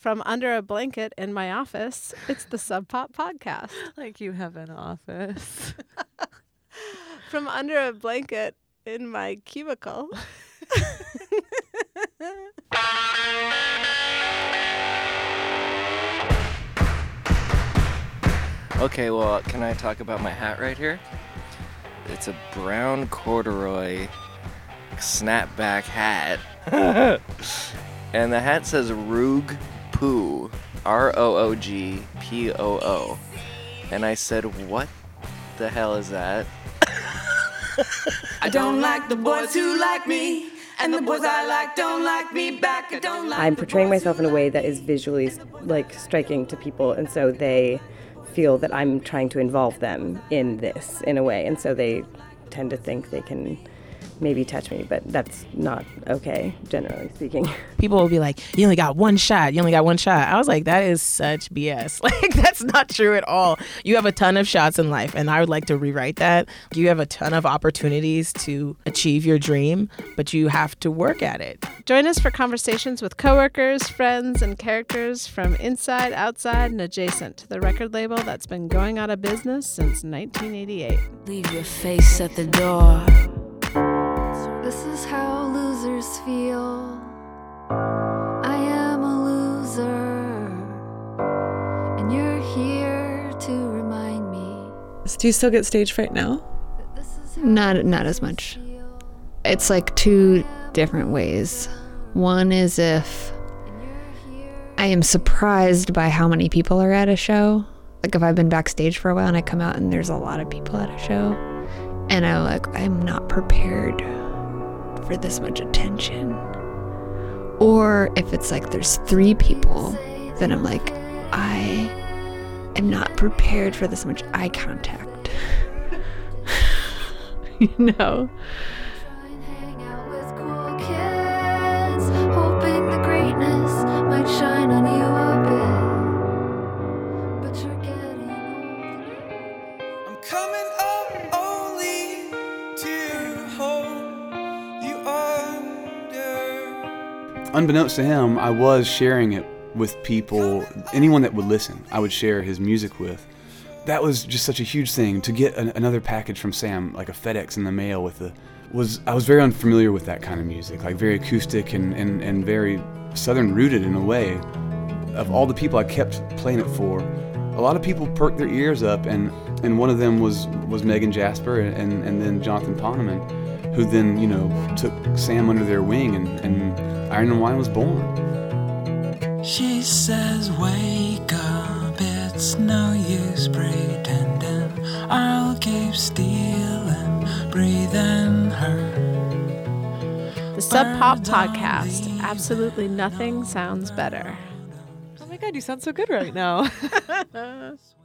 From under a blanket in my office, it's the Sub Pop Podcast. Like you have an office. From under a blanket in my cubicle. Okay, well, can I talk about my hat right here? It's a brown corduroy snapback hat. and the hat says Roog Poo. R O O G P O O. And I said, What the hell is that? I don't like the boys who like me. And the boys I like don't like me back. I don't like I'm the portraying boys myself in a way that is visually like striking to people, and so they feel that I'm trying to involve them in this in a way, and so they tend to think they can maybe touch me, but that's not okay, generally speaking. people will be like, "You only got one shot. You only got one shot." I was like, "That is such BS. Like that's not true at all. You have a ton of shots in life, and I would like to rewrite that. You have a ton of opportunities to achieve your dream, but you have to work at it. Join us for conversations with coworkers, friends, and characters from inside, outside, and adjacent to the record label that's been going out of business since 1988. Leave your face at the door. This is how losers feel. I am a loser, and you're here to remind me. Do you still get stage fright now? that This is how Not not as much. It's like two different ways. One is if I am surprised by how many people are at a show. Like if I've been backstage for a while and I come out and there's a lot of people at a show, and I'm like I'm not prepared for this much attention. Or if it's like there's three people, then I'm like I am not prepared for this much eye contact. you know. hoping the greatness might shine on you a bit. But you're Unbeknownst to him, I was sharing it with people, anyone that would listen, I would share his music with. That was just such a huge thing to get an, another package from Sam, like a FedEx in the mail with the was I was very unfamiliar with that kind of music, like very acoustic and, and, and very southern rooted in a way. Of all the people I kept playing it for, a lot of people perked their ears up and, and one of them was, was Megan Jasper and, and then Jonathan Poneman, who then, you know, took Sam under their wing and, and Iron and Wine was born. She says, Wake up, it's no use pretending. I'll keep stealing, breathing her. The Sub Pop Podcast. Absolutely nothing sounds better. Oh my god, you sound so good right now.